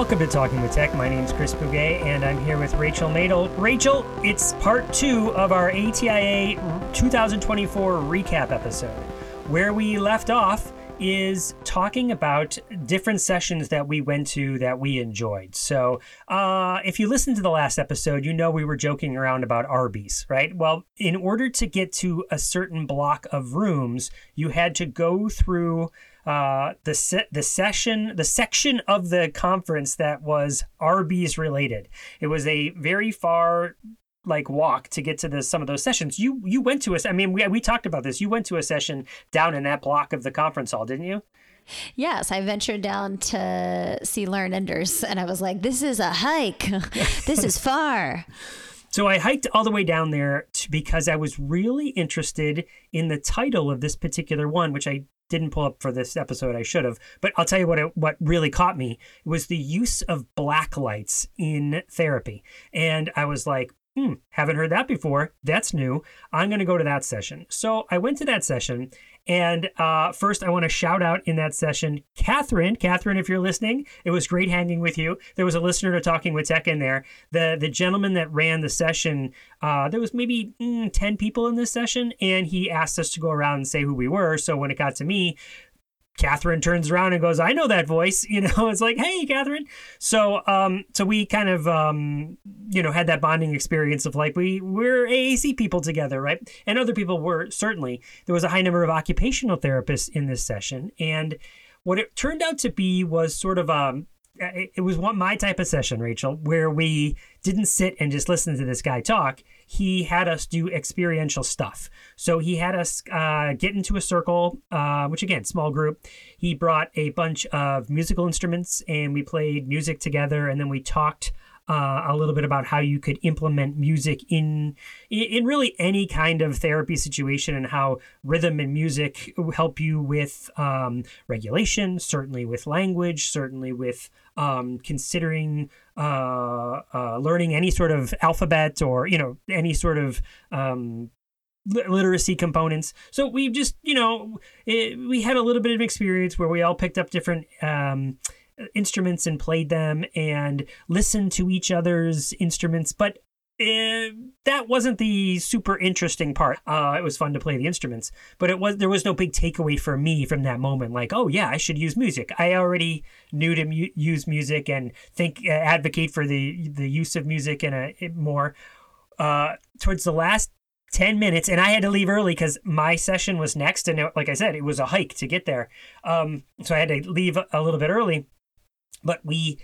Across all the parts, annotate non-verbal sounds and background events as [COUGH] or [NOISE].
Welcome to Talking with Tech. My name is Chris Bugaj, and I'm here with Rachel Madel. Rachel, it's part two of our ATIA 2024 recap episode. Where we left off is talking about different sessions that we went to that we enjoyed. So, uh, if you listened to the last episode, you know we were joking around about Arby's, right? Well, in order to get to a certain block of rooms, you had to go through uh, the se- the session the section of the conference that was Arby's related. It was a very far like walk to get to the some of those sessions. You you went to a I mean we we talked about this. You went to a session down in that block of the conference hall, didn't you? Yes, I ventured down to see Lauren Enders and I was like, this is a hike. [LAUGHS] this is far. So I hiked all the way down there to, because I was really interested in the title of this particular one, which I didn't pull up for this episode. I should have, but I'll tell you what it, what really caught me was the use of black lights in therapy, and I was like, hmm, haven't heard that before. That's new. I'm going to go to that session. So I went to that session. And uh, first, I want to shout out in that session, Catherine. Catherine, if you're listening, it was great hanging with you. There was a listener to Talking with Tech in there. The the gentleman that ran the session, uh, there was maybe mm, 10 people in this session, and he asked us to go around and say who we were. So when it got to me, Catherine turns around and goes, "I know that voice." [LAUGHS] You know, it's like, "Hey, Catherine." So, um, so we kind of, um, you know, had that bonding experience of like we we're AAC people together, right? And other people were certainly. There was a high number of occupational therapists in this session, and what it turned out to be was sort of um, it was one my type of session, Rachel, where we didn't sit and just listen to this guy talk. He had us do experiential stuff. So he had us uh, get into a circle, uh, which again, small group. He brought a bunch of musical instruments and we played music together, and then we talked uh, a little bit about how you could implement music in in really any kind of therapy situation and how rhythm and music help you with um, regulation, certainly with language, certainly with um, considering uh, uh, learning any sort of alphabet or you know any sort of um, literacy components. So we just you know it, we had a little bit of experience where we all picked up different. Um, instruments and played them and listened to each other's instruments, but uh, that wasn't the super interesting part. Uh, it was fun to play the instruments, but it was there was no big takeaway for me from that moment. Like, oh yeah, I should use music. I already knew to mu- use music and think uh, advocate for the the use of music in a more. Uh, towards the last 10 minutes and i had to leave early because my session was next and it, like i said it was a hike to get there um, so i had to leave a little bit early but we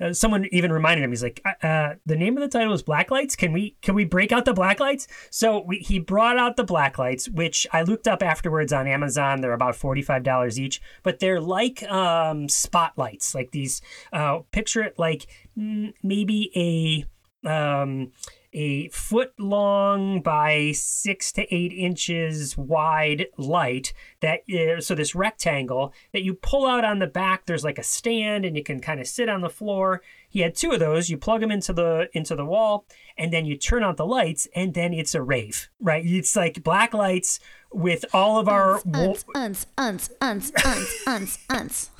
uh, someone even reminded him he's like uh, uh, the name of the title is black lights. Can we can we break out the black lights? So we, he brought out the black lights which i looked up afterwards on amazon. They're about $45 each but they're like um, spotlights like these uh, picture it like mm, maybe a um, a foot long by six to eight inches wide light that is, so this rectangle that you pull out on the back there's like a stand and you can kind of sit on the floor. He had two of those. You plug them into the into the wall and then you turn on the lights and then it's a rave right? It's like black lights with all of our uns, uns, uns, uns, uns, uns, uns.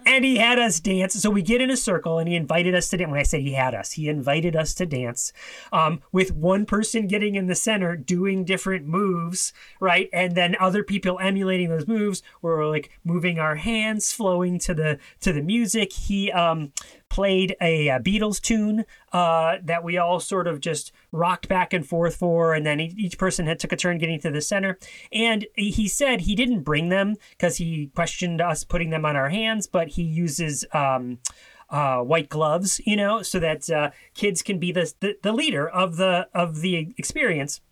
[LAUGHS] and he had us dance. So we get in a circle, and he invited us to dance. When I say he had us, he invited us to dance, um, with one person getting in the center, doing different moves, right, and then other people emulating those moves. Where we're like moving our hands, flowing to the to the music. He um, played a, a Beatles tune uh, that we all sort of just rocked back and forth for, and then each person had took a turn getting to the center. And he said he didn't bring them because he questioned us putting them on our hands, but he uses. Um, uh, white gloves, you know, so that uh, kids can be the, the the leader of the of the experience.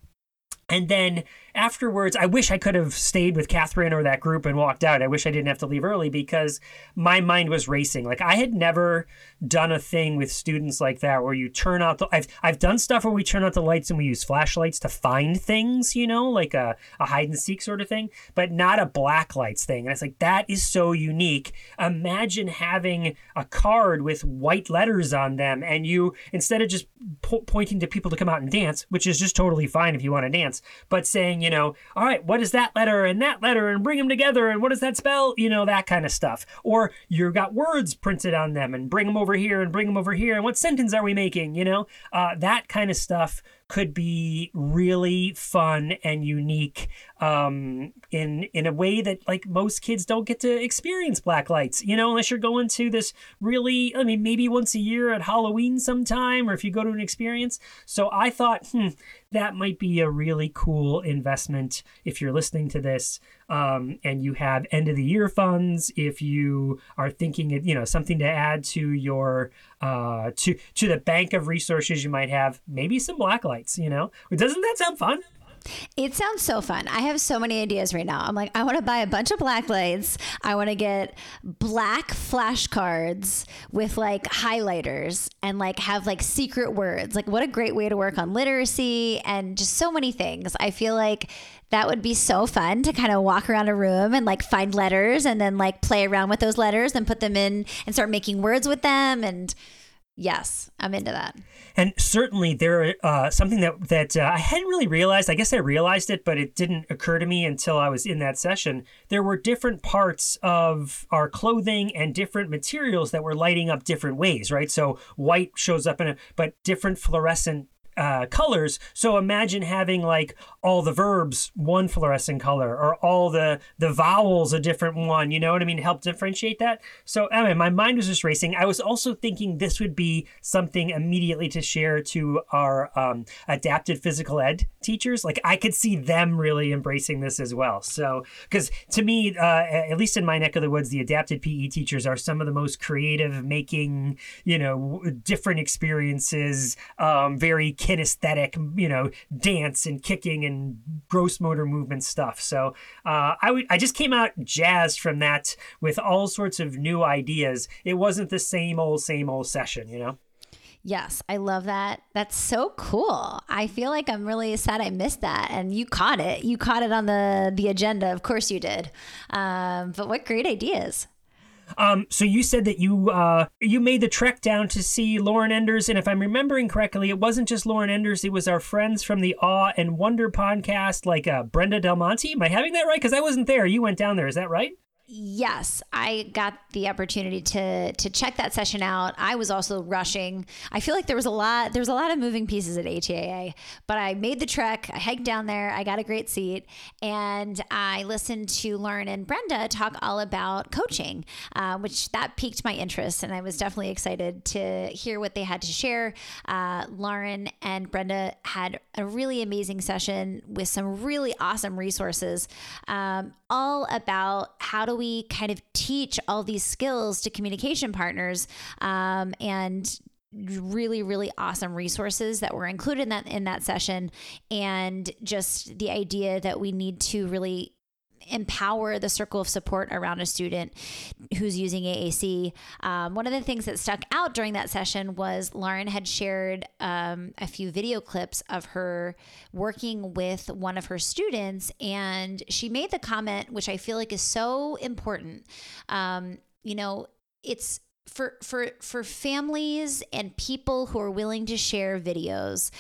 And then afterwards, I wish I could have stayed with Catherine or that group and walked out. I wish I didn't have to leave early because my mind was racing. Like I had never done a thing with students like that where you turn out the. I've I've done stuff where we turn out the lights and we use flashlights to find things, you know, like a, a hide and seek sort of thing, but not a black lights thing. And it's like that is so unique. Imagine having a card with white letters on them, and you instead of just po- pointing to people to come out and dance, which is just totally fine if you want to dance, but saying, you know, all right, what is that letter and that letter and bring them together and what does that spell? You know, that kind of stuff. Or you've got words printed on them and bring them over here and bring them over here. And what sentence are we making? You know, uh, that kind of stuff could be really fun and unique um, in in a way that like most kids don't get to experience black lights. You know, unless you're going to this really, I mean, maybe once a year at Halloween sometime, or if you go to an experience. So I thought, hmm, that might be a really cool investment if you're listening to this um, and you have end of the year funds. If you are thinking, you know, something to add to your uh, to to the bank of resources you might have, maybe some black lights. You know, doesn't that sound fun? It sounds so fun. I have so many ideas right now. I'm like, I want to buy a bunch of black lights. I want to get black flashcards with like highlighters and like have like secret words. Like, what a great way to work on literacy and just so many things. I feel like that would be so fun to kind of walk around a room and like find letters and then like play around with those letters and put them in and start making words with them and Yes, I'm into that. And certainly there uh, something that that uh, I hadn't really realized. I guess I realized it, but it didn't occur to me until I was in that session. There were different parts of our clothing and different materials that were lighting up different ways, right? So white shows up in a, but different fluorescent uh, colors. So imagine having like all the verbs one fluorescent color or all the the vowels a different one. You know what I mean? Help differentiate that. So anyway, my mind was just racing. I was also thinking this would be something immediately to share to our um, adapted physical ed teachers. Like I could see them really embracing this as well. So because to me, uh, at least in my neck of the woods, the adapted PE teachers are some of the most creative, making you know different experiences, um, very kinesthetic, you know, dance and kicking and gross motor movement stuff. So uh, I, just came out jazzed from that with all sorts of new ideas. It wasn't the same old, same old session, you know? Yes, I love that. That's so cool. I feel like I'm really sad I missed that, and you caught it. You caught it on the the agenda. Of course, you did. Um, but what great ideas! Um, so you said that you uh, you made the trek down to see Lauren Enders, and if I'm remembering correctly, it wasn't just Lauren Enders; it was our friends from the Awe and Wonder podcast, like uh, Brenda Del Monte. Am I having that right? Because I wasn't there. You went down there. Is that right? Yes, I got the opportunity to to check that session out. I was also rushing. I feel like there was a lot there was a lot of moving pieces at ATIA, but I made the trek. I hiked down there. I got a great seat, and I listened to Lauren and Brenda talk all about coaching, uh, which that piqued my interest, and I was definitely excited to hear what they had to share. Uh, Lauren and Brenda had a really amazing session with some really awesome resources, um, all about how do we kind of teach all these skills to communication partners um, and really really awesome resources that were included in that in that session and just the idea that we need to really empower the circle of support around a student who's using AAC. Um, one of the things that stuck out during that session was Lauren had shared um, a few video clips of her working with one of her students, and she made the comment, which I feel like is so important. Um, you know, it's for for for families and people who are willing to share videos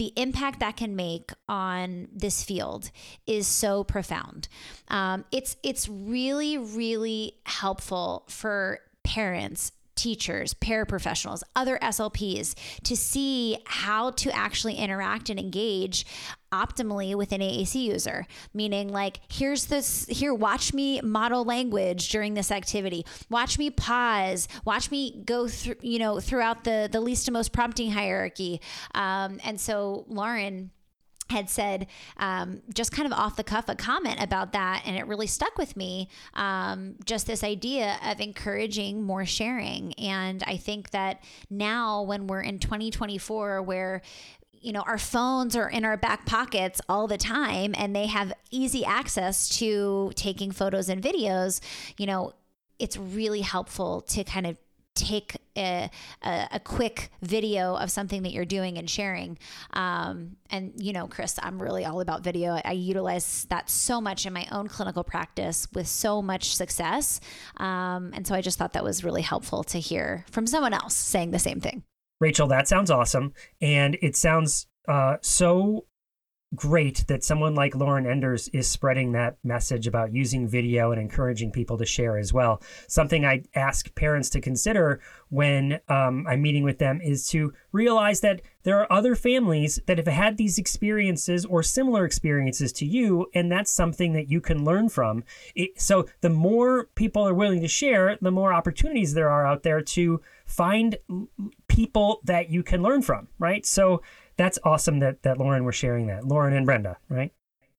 the impact that can make on this field is so profound. Um, it's it's really really helpful for parents teachers, paraprofessionals, other SLPs to see how to actually interact and engage optimally with an AAC user. Meaning, like, here's this, here, watch me model language during this activity. Watch me pause. Watch me go through, you know, throughout the the least to most prompting hierarchy. Um, and so, Lauren had said um, just kind of off the cuff a comment about that and it really stuck with me um, just this idea of encouraging more sharing and i think that now when we're in 2024 where you know, our phones are in our back pockets all the time and they have easy access to taking photos and videos, you know, it's really helpful to kind of take a, a, a, quick video of something that you're doing and sharing. Um, and, you know, Chris, I'm really all about video. I, I, utilize that so much in my own clinical practice with so much success. Um, and so I just thought that was really helpful to hear from someone else saying the same thing. Rachel, that sounds awesome. And it sounds uh, so great that someone like Lauren Enders is spreading that message about using video and encouraging people to share as well. Something I ask parents to consider when um, I'm meeting with them is to realize that there are other families that have had these experiences or similar experiences to you, and that's something that you can learn from. It, so the more people are willing to share, the more opportunities there are out there to find people that you can learn from, right? So that's awesome that that Lauren was sharing that. Lauren and Brenda, right?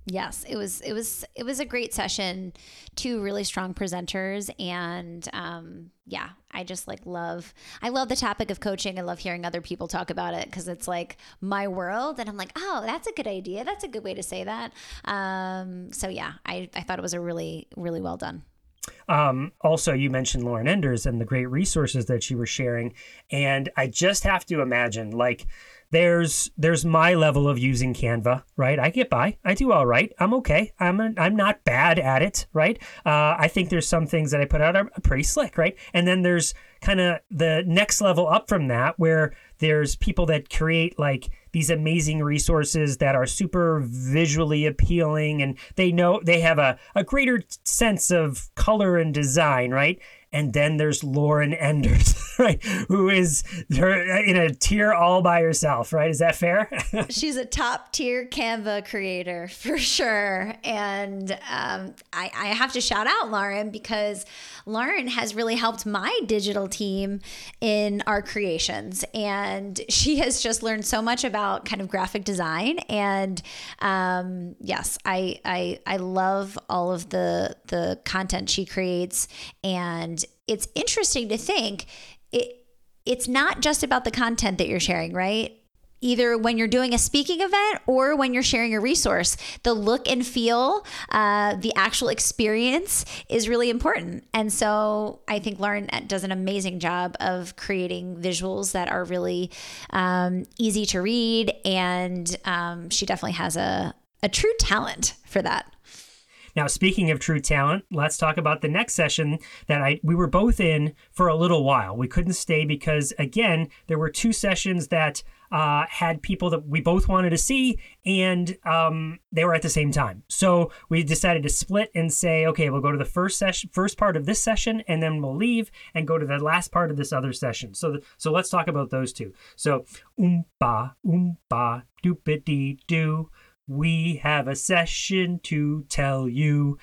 Yes, it was it was it was a great session. Two really strong presenters, and um, yeah, I just like love I love the topic of coaching. I love hearing other people talk about it because it's like my world, and I'm like, oh, that's a good idea. That's a good way to say that. Um, so yeah, I I thought it was a really really well done. Um, also, you mentioned Lauren Enders and the great resources that she was sharing, and I just have to imagine like there's there's my level of using Canva, right? I get by. I do all right. I'm okay. I'm a, I'm not bad at it, right? Uh, I think there's some things that I put out are pretty slick, right? And then there's kind of the next level up from that where there's people that create like these amazing resources that are super visually appealing and they know they have a, a greater sense of color and design, right? And then there's Lauren Enders, [LAUGHS] right? Who is her in a tier all by herself, right? Is that fair? [LAUGHS] She's a top tier Canva creator for sure. And um, I, I have to shout out Lauren because Lauren has really helped my digital team in our creations. And she has just learned so much about kind of graphic design. And um, yes, I, I, I love all of the, the content she creates. And it's interesting to think it it's not just about the content that you're sharing, right? Either when you're doing a speaking event or when you're sharing a resource, the look and feel, uh, the actual experience is really important. And so I think Lauren does an amazing job of creating visuals that are really um, easy to read. And um, she definitely has a, a true talent for that. Now, speaking of true talent, let's talk about the next session that I we were both in for a little while. We couldn't stay because again, there were two sessions that uh, had people that we both wanted to see, and um, they were at the same time. So we decided to split and say, okay, we'll go to the first session, first part of this session, and then we'll leave and go to the last part of this other session. So, so let's talk about those two. So, oompa, oompa, doopity doo we have a session to tell you.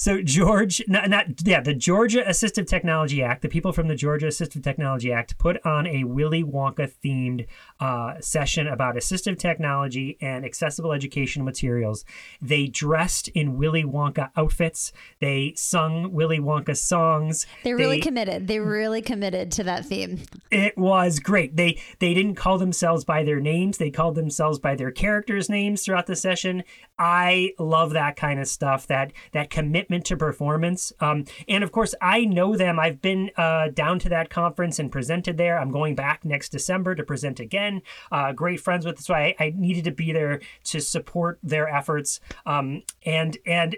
So George, not, not, yeah, the Georgia Assistive Technology Act, the people from the Georgia Assistive Technology Act put on a Willy Wonka themed uh, session about assistive technology and accessible educational materials. They dressed in Willy Wonka outfits. They sung Willy Wonka songs. They're really they, committed. They really committed to that theme. It was great. They they didn't call themselves by their names. They called themselves by their characters' names throughout the session. I love that kind of stuff. That that commitment commitment to performance. Um, and of course, I know them. I've been uh, down to that conference and presented there. I'm going back next December to present again. Uh, great friends with, so I, I, needed to be there to support their efforts. Um, and and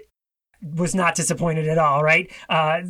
was not disappointed at all, right? Uh,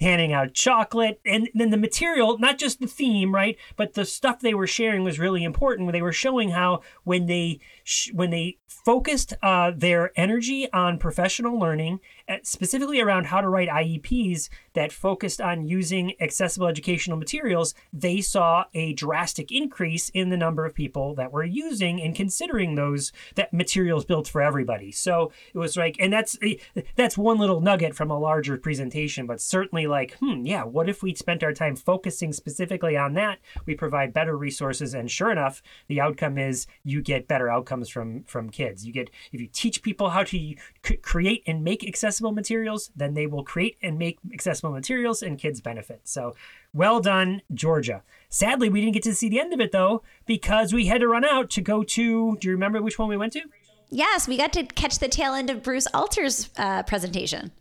handing out chocolate and then the material, not just the theme, right? But the stuff they were sharing was really important. They were showing how when they sh- when they focused uh, their energy on professional learning, specifically around how to write IEPs that focused on using accessible educational materials, they saw a drastic increase in the number of people that were using and considering those that materials built for everybody. So it was like, and that's eh, that's one little nugget from a larger presentation, but certainly like, hmm, yeah, what if we spent our time focusing specifically on that? We provide better resources, and sure enough, the outcome is you get better outcomes from from kids. You get if you teach people how to create and make accessible materials, then they will create and make accessible materials, and kids benefit. So well done, Georgia. Sadly, we didn't get to see the end of it though because we had to run out to go to. Do you remember which one we went to? Yes, we got to catch the tail end of Bruce Alter's uh, presentation.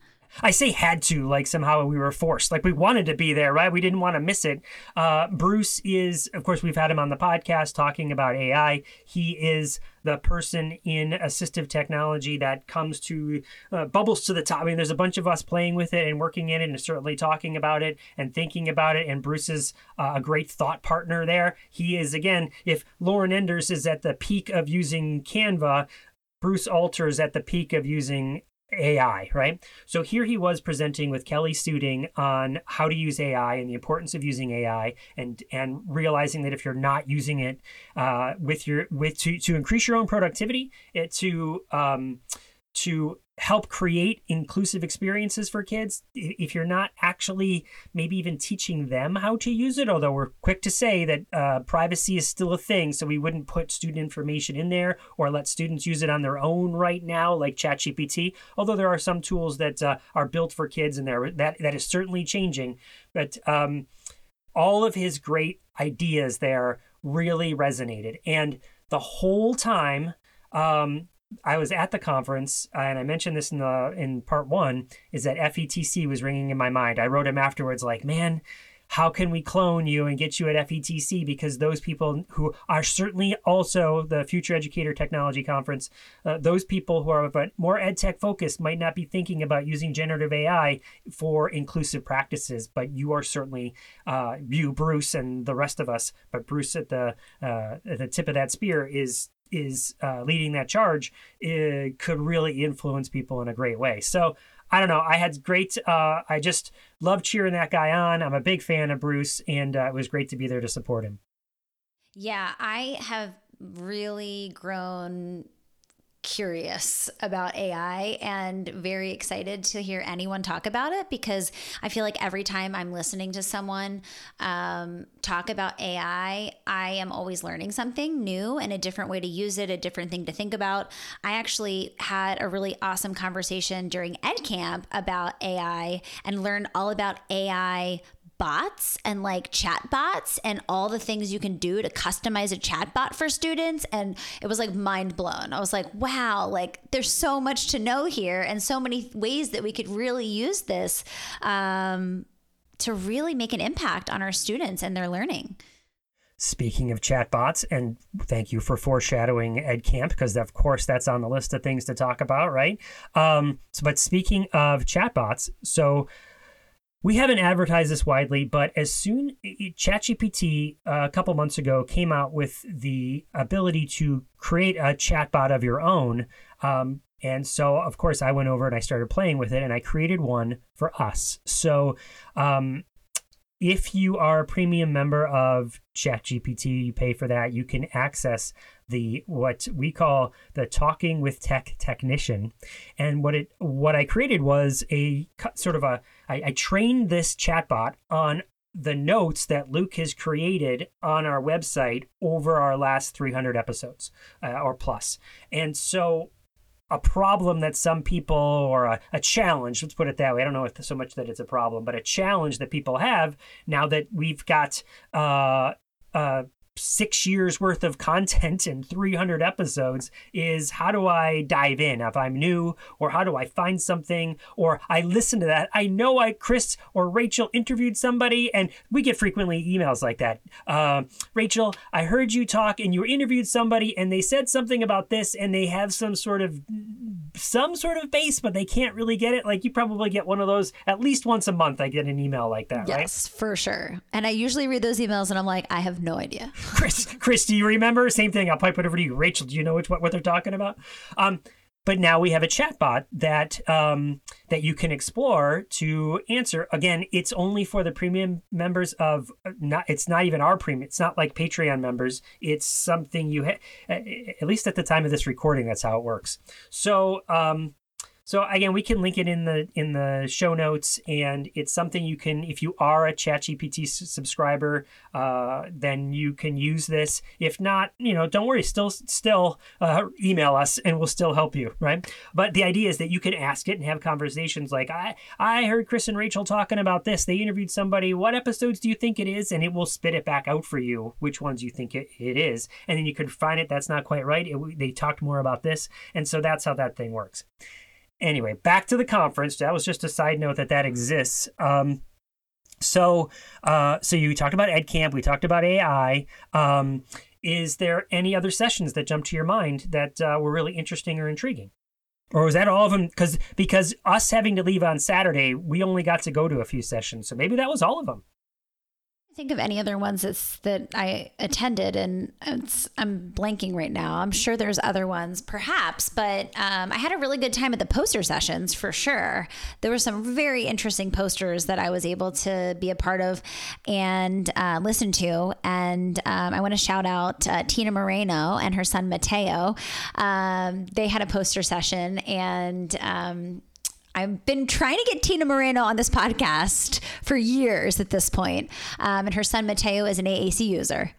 I say had to, like somehow we were forced. Like we wanted to be there, right? We didn't want to miss it. Uh, Bruce is, of course, we've had him on the podcast talking about AI. He is the person in assistive technology that comes to uh, bubbles to the top. I mean, there's a bunch of us playing with it and working in it and certainly talking about it and thinking about it. And Bruce is uh, a great thought partner there. He is, again, if Lauren Enders is at the peak of using Canva, Bruce Alters at the peak of using AI, right? So here he was presenting with Kelly Suding on how to use AI and the importance of using AI, and and realizing that if you're not using it uh, with your with to to increase your own productivity, it to um, to help create inclusive experiences for kids. If you're not actually maybe even teaching them how to use it although we're quick to say that uh, privacy is still a thing so we wouldn't put student information in there or let students use it on their own right now like chatgpt. Although there are some tools that uh, are built for kids and there that that is certainly changing. But um, all of his great ideas there really resonated. And the whole time um, I was at the conference, and I mentioned this in the in part one, is that FETC was ringing in my mind. I wrote him afterwards, like, man, how can we clone you and get you at FETC? Because those people who are certainly also the Future Educator Technology Conference, uh, those people who are more ed tech focused might not be thinking about using generative AI for inclusive practices. But you are certainly uh, you, Bruce, and the rest of us. But Bruce at the uh, at the tip of that spear is is uh, leading that charge it could really influence people in a great way. So I don't know. I had great. Uh, I just love cheering that guy on. I'm a big fan of Bruce, and uh, it was great to be there to support him. Yeah, I have really grown curious about AI and very excited to hear anyone talk about it because I feel like every time I'm listening to someone um, talk about AI, I am always learning something new and a different way to use it, a different thing to think about. I actually had a really awesome conversation during EdCamp about AI and learned all about AI bots and like chat bots and all the things you can do to customize a chat bot for students and it was like mind blown. I was like, wow, like there's so much to know here and so many ways that we could really use this um, to really make an impact on our students and their learning. Speaking of chatbots, and thank you for foreshadowing Ed Camp because of course that's on the list of things to talk about, right? Um, so, but speaking of chatbots, so we haven't advertised this widely, but as soon ChatGPT uh, a couple months ago came out with the ability to create a chatbot of your own. Um, and so, of course, I went over and I started playing with it and I created one for us. So, um, if you are a premium member of ChatGPT, you pay for that, you can access the what we call the talking with tech technician. And what it what I created was a sort of a I, I trained this chatbot on the notes that Luke has created on our website over our last 300 episodes uh, or plus. And so a problem that some people or a, a, challenge let's put it that way. I don't know if so much that it's a problem but a challenge that people have now that we've got uh, uh, six years worth of content and 300 episodes is how do I dive in if I'm new or how do I find something or I listen to that. I know I, Chris or Rachel interviewed somebody and we get frequently emails like that. Uh, Rachel, I heard you talk and you interviewed somebody and they said something about this and they have some sort of some sort of base, but they can't really get it. Like you probably get one of those at least once a month. I get an email like that, right? yes, right? for sure. And I usually read those emails and I'm like, I have no idea. Chris, Chris, do you remember? Same thing. I'll pipe it over to you. Rachel, do you know which what, what they're talking about? Um, but now we have a chatbot that um, that you can explore to answer. Again, it's only for the premium members of not. It's not even our premium. It's not like Patreon members. It's something you ha- at least at the time of this recording. That's how it works. So um, so again, we can link it in the in the show notes, and it's something you can, if you are a ChatGPT subscriber, uh, then you can use this. If not, you know, don't worry, still still uh, email us, and we'll still help you, right? But the idea is that you can ask it and have conversations like, I I heard Chris and Rachel talking about this. They interviewed somebody. What episodes do you think it is? And it will spit it back out for you, which ones you think it, it is, and then you can find it. That's not quite right. It, they talked more about this, and so that's how that thing works. Anyway, back to the conference. That was just a side note that that exists. Um, so, uh, so you talked about Ed Camp. We talked about AI. Um, is there any other sessions that jump to your mind that uh, were really interesting or intriguing? Or was that all of them? Because because us having to leave on Saturday, we only got to go to a few sessions. So maybe that was all of them. Think of any other ones that's, that I attended, and I'm blanking right now. I'm sure there's other ones, perhaps, but um, I had a really good time at the poster sessions for sure. There were some very interesting posters that I was able to be a part of and uh, listen to. And um, I want to shout out uh, Tina Moreno and her son Mateo. Um, they had a poster session, and um, I've been trying to get Tina Moreno on this podcast for years at this point. Um, and her son Mateo is an AAC user.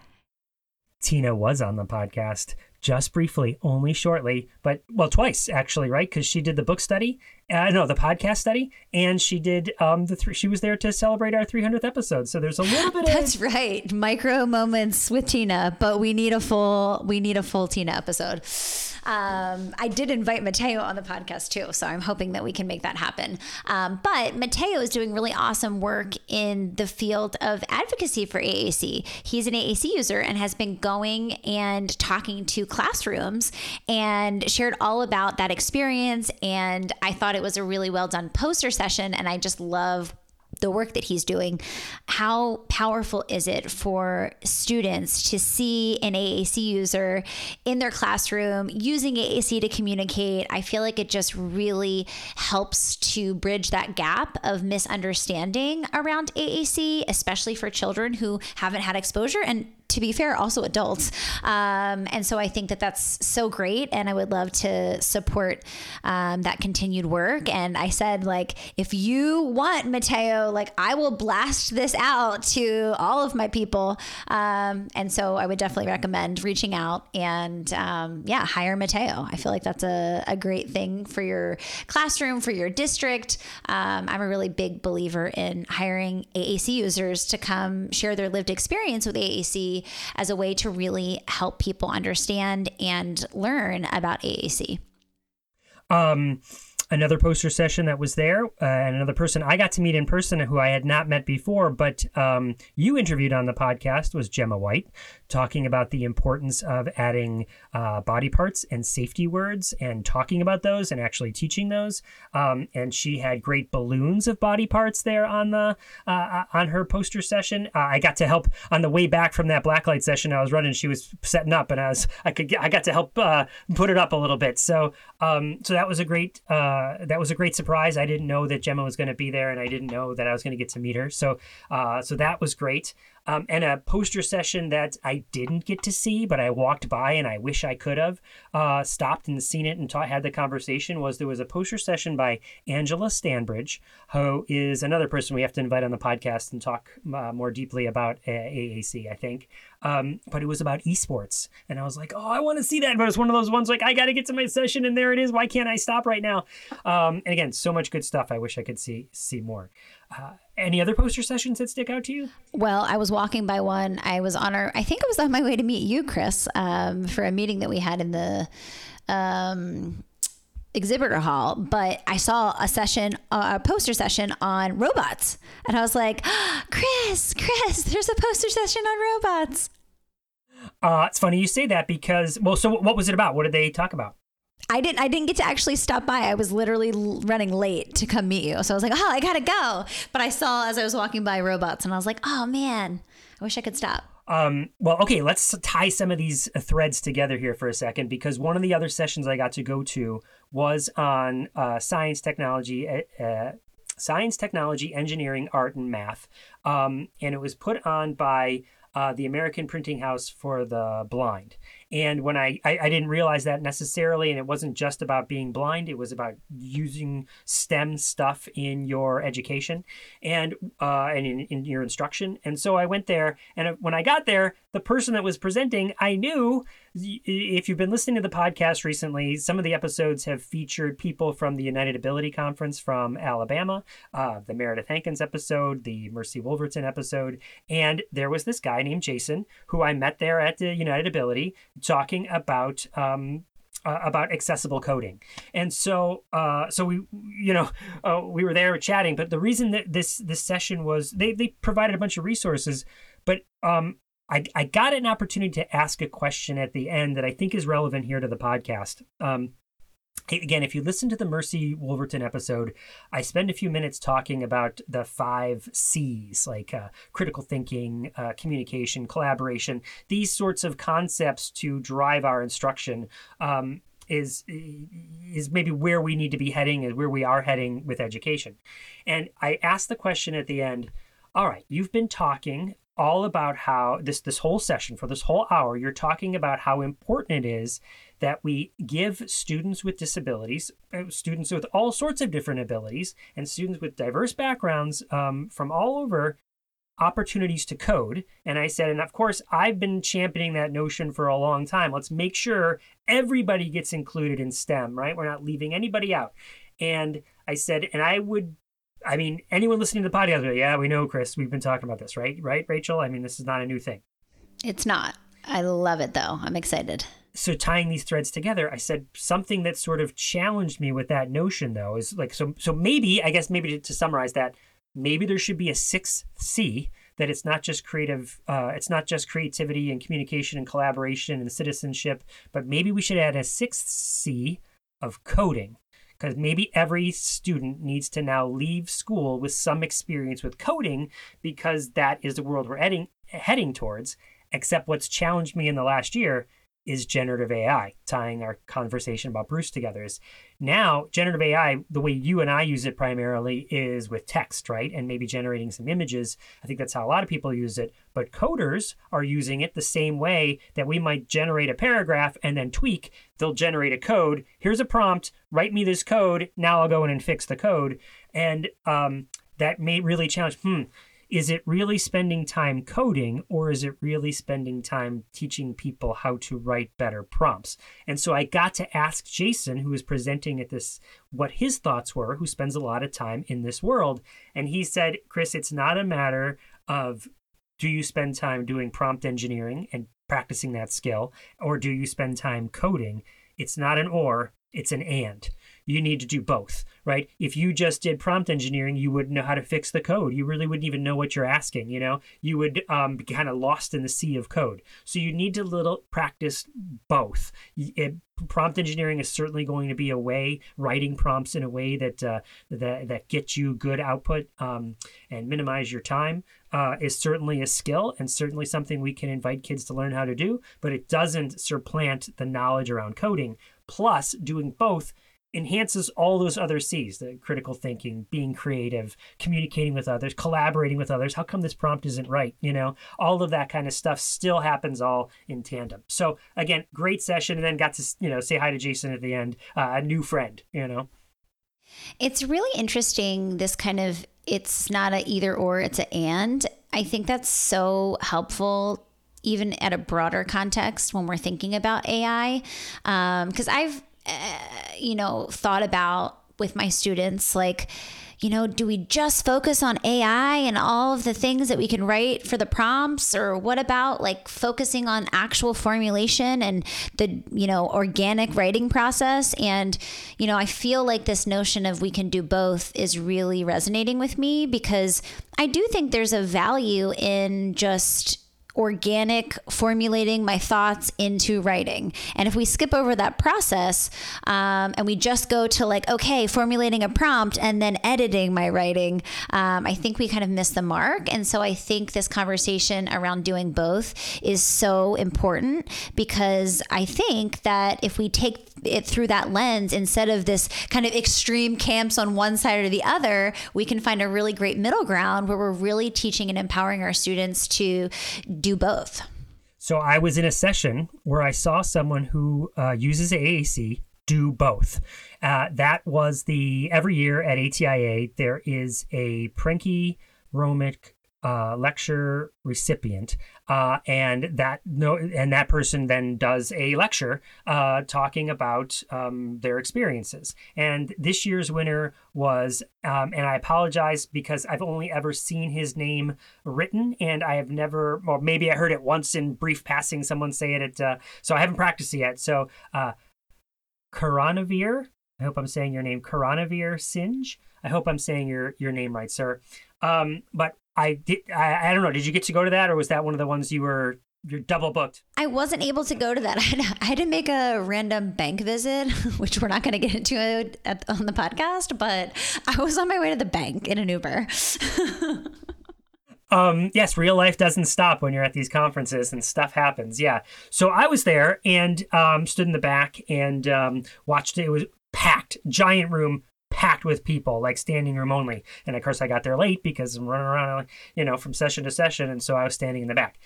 Tina was on the podcast just briefly, only shortly, but well, twice actually, right? Because she did the book study, uh, no, the podcast study, and she did um the three. She was there to celebrate our 300th episode. So there's a little bit. [LAUGHS] That's of- right, micro moments with Tina, but we need a full we need a full Tina episode. Um, I did invite Mateo on the podcast too, so I'm hoping that we can make that happen. Um, but Mateo is doing really awesome work in the field of advocacy for AAC. He's an AAC user and has been going and talking to classrooms and shared all about that experience. And I thought it was a really well done poster session, and I just love the work that he's doing, how powerful is it for students to see an AAC user in their classroom using AAC to communicate? I feel like it just really helps to bridge that gap of misunderstanding around AAC, especially for children who haven't had exposure and to be fair, also adults. Um, and so I think that that's so great. And I would love to support um, that continued work. And I said, like, if you want Mateo, like, I will blast this out to all of my people. Um, and so I would definitely recommend reaching out and, um, yeah, hire Mateo. I feel like that's a, a great thing for your classroom, for your district. Um, I'm a really big believer in hiring AAC users to come share their lived experience with AAC as a way to really help people understand and learn about AAC. Um, another poster session that was there, uh, and another person I got to meet in person who I had not met before, but um, you interviewed on the podcast was Gemma White, talking about the importance of adding uh, body parts and safety words and talking about those and actually teaching those. Um, and she had great balloons of body parts there on the uh, uh on her poster session. Uh, I got to help on the way back from that blacklight session I was running. She was setting up, and I was I could I got to help uh, put it up a little bit. So um, so that was a great that was a great surprise. I didn't know that Gemma was going to be there, and I didn't know that I was going to get to meet her. So so that was great um, and a poster session that I didn't get to see, but I walked by and I wish I could have uh, stopped and seen it and ta- had the conversation. Was there was a poster session by Angela Stanbridge, who is another person we have to invite on the podcast and talk uh, more deeply about AAC, I think. Um, but it was about esports, and I was like, oh, I want to see that. But it's one of those ones like I got to get to my session, and there it is. Why can't I stop right now? Um, and again, so much good stuff. I wish I could see see more. Uh, any other poster sessions that stick out to you? Well, I was walking by one. I was on our, I think I was on my way to meet you, Chris, um, for a meeting that we had in the um, exhibitor hall. But I saw a session, a poster session on robots. And I was like, oh, [GASPS] Chris, Chris, [LAUGHS] there's a poster session on robots. Uh, it's funny you say that because, well, so what was it about? What did they talk about? I didn't I didn't get to actually stop by. I was literally running late to come meet you. So I was like, "Oh, I got to go." But I saw as I was walking by robots and I was like, "Oh man, I wish I could stop." Um, well, okay, let's tie some of these threads together here for a second because one of the other sessions I got to go to was on uh, science, technology, uh, science, technology, engineering, art, and math, um, and it was put on by uh, the American Printing House for the Blind. And when I, I, I didn't realize that necessarily, and it wasn't just about being blind, it was about using STEM stuff in your education and uh, and in, in your instruction. And so I went there, and when I got there, the person that was presenting, I knew if you've been listening to the podcast recently, some of the episodes have featured people from the United Ability Conference from Alabama, uh, the Meredith Hankins episode, the Mercy Wolverton episode, and there was this guy named Jason who I met there at the United Ability talking about um, uh, about accessible coding. And so, uh, so we, you know, [LAUGHS] uh, we were there chatting. But the reason that this this session was they they provided a bunch of resources, but um, I I got an opportunity to ask a question at the end that I think is relevant here to the podcast. Um, again, if you listen to the Mercy Wolverton episode, I spend a few minutes talking about the five C's, like uh, critical thinking, uh, communication, collaboration, these sorts of concepts to drive our instruction. Um, is is maybe where we need to be heading and where we are heading with education. And I asked the question at the end, all right, you've been talking all about how this this whole session for this whole hour you're talking about how important it is that we give students with disabilities uh, students with all sorts of different abilities and students with diverse backgrounds um, from all over opportunities to code and i said and of course i've been championing that notion for a long time let's make sure everybody gets included in stem right we're not leaving anybody out and i said and i would I mean, anyone listening to the podcast, yeah, we know, Chris. We've been talking about this, right? Right, Rachel? I mean, this is not a new thing. It's not. I love it, though. I'm excited. So tying these threads together, I said something that sort of challenged me with that notion, though, is like so. So maybe, I guess, maybe to, to summarize that, maybe there should be a sixth C that it's not just creative, uh, it's not just creativity and communication and collaboration and citizenship, but maybe we should add a sixth C of coding because maybe every student needs to now leave school with some experience with coding because that is the world we're heading heading towards except what's challenged me in the last year is generative AI, tying our conversation about Bruce together. Is now generative AI, the way you and I use it primarily is with text, right? And maybe generating some images. I think that's how a lot of people use it. But coders are using it the same way that we might generate a paragraph and then tweak. They'll generate a code. Here's a prompt, write me this code. Now I'll go in and fix the code. And um, that may really challenge, hmm, is it really spending time coding or is it really spending time teaching people how to write better prompts? And so i got to ask jason who was presenting at this what his thoughts were who spends a lot of time in this world. And he said chris it's not a matter of do you spend time doing prompt engineering and practicing that skill or do you spend time coding. It's not an or it's an and you need to do both, right? If you just did prompt engineering, you wouldn't know how to fix the code. You really wouldn't even know what you're asking, you know? You would um, be kind of lost in the sea of code. So you need to little practice both. It, prompt engineering is certainly going to be a way writing prompts in a way that uh, that that gets you good output um, and minimize your time uh, is certainly a skill and certainly something we can invite kids to learn how to do but it doesn't supplant the knowledge around coding plus doing both enhances all those other C's the critical thinking, being creative, communicating with others, collaborating with others. How come this prompt isn't right? You know, all of that kind of stuff still happens all in tandem. So, again, great session. And then got to, you know, say hi to Jason at the end, uh, a new friend, you know. It's really interesting, this kind of it's not a either or, it's a and. I think that's so helpful even at a broader context when we're thinking about AI. Because um, I've uh, you know, thought about with my students, like, you know, do we just focus on AI and all of the things that we can write for the prompts? Or what about like focusing on actual formulation and the, you know, organic writing process? And, you know, I feel like this notion of we can do both is really resonating with me because I do think there's a value in just organic formulating my thoughts into writing. And if we skip over that process um, and we just go to like, okay, formulating a prompt and then editing my writing, um, I think we kind of miss the mark. And so I think this conversation around doing both is so important because I think that if we take it through that lens instead of this kind of extreme camps on one side or the other, we can find a really great middle ground where we're really teaching and empowering our students to do both. So I was in a session where I saw someone who uh, uses AAC do both. Uh, that was the every year at ATIA there is a Prentke Romich uh, lecture recipient, uh, and that no, and that person then does a lecture uh, talking about um, their experiences. And this year's winner was, um, and I apologize because I've only ever seen his name written, and I have never, or maybe I heard it once in brief passing, someone say it. At, uh, so I haven't practiced it yet. So, uh, Karanveer. I hope I'm saying your name, Karanveer Singh. I hope I'm saying your your name right, sir. Um, but I did. I, I don't know. Did you get to go to that, or was that one of the ones you were you're double booked. I wasn't able to go to that. [LAUGHS] I had, I had to make a random bank visit, [LAUGHS] which we're not going to get into at, on the podcast, but I was on my way to the bank in an Uber. [LAUGHS] um, yes, real life doesn't stop when you're at these conferences and stuff happens. Yeah. So I was there and um, stood in the back and um, watched it. It was packed, giant room, packed with people, like standing room only. And of course, I got there late because I'm running around, you know, from session to session. And so I was standing in the back.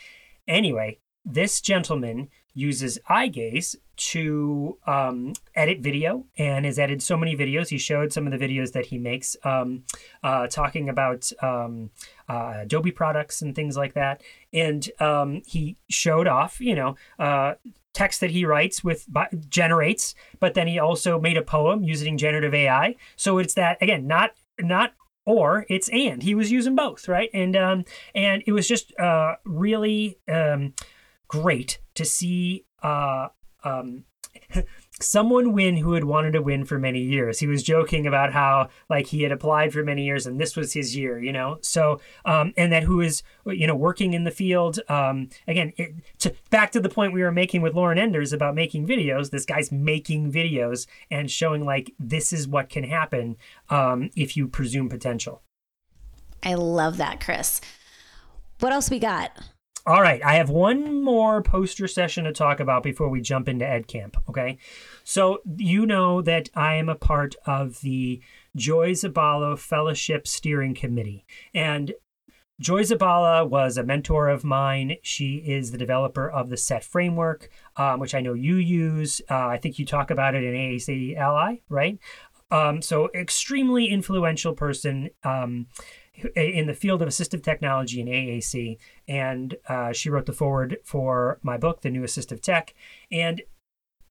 Anyway, this gentleman uses eye gaze to um, edit video and has edited so many videos. He showed some of the videos that he makes um, uh, talking about um, uh, Adobe products and things like that. And um, he showed off, you know, uh, text that he writes with generates, but then he also made a poem using generative AI. So it's that again, not not or it's and he was using both, right? And um, and it was just uh, really um, great to see uh, um, [LAUGHS] someone win who had wanted to win for many years. He was joking about how like he had applied for many years and this was his year, you know. So um, and that who is you know working in the field. Um, again, it, to, back to the point we were making with Lauren Enders about making videos. This guy's making videos and showing like this is what can happen um, if you presume potential. I love that, Chris. What else we got? All right, I have one more poster session to talk about before we jump into EdCamp. Okay, so you know that I am a part of the Joy Zabala Fellowship Steering Committee, and Joy Zabala was a mentor of mine. She is the developer of the SET framework, um, which I know you use. Uh, I think you talk about it in AAC Ally, right? Um, so extremely influential person. Um, in the field of assistive technology in AAC, and uh, she wrote the foreword for my book, The New Assistive Tech, and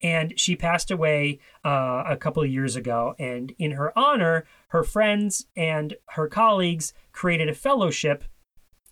and she passed away uh, a couple of years ago. And in her honor, her friends and her colleagues created a fellowship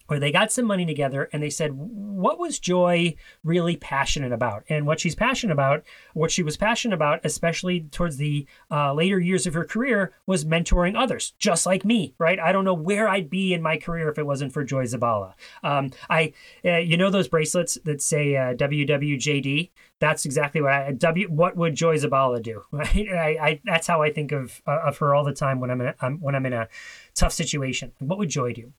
where they got some money together and they said, what was Joy really passionate about? And what she's passionate about, what she was passionate about, especially towards the uh, later years of her career, was mentoring others, just like me, right? I don't know where I'd be in my career if it wasn't for Joy Zabala. Um, I, uh, you know, those bracelets that say uh, WWJD. That's exactly what I W. What would Joy Zabala do? [LAUGHS] Right? I, I that's how I think of uh, of her all the time when I'm in a, um, when I'm in a tough situation. What would Joy do?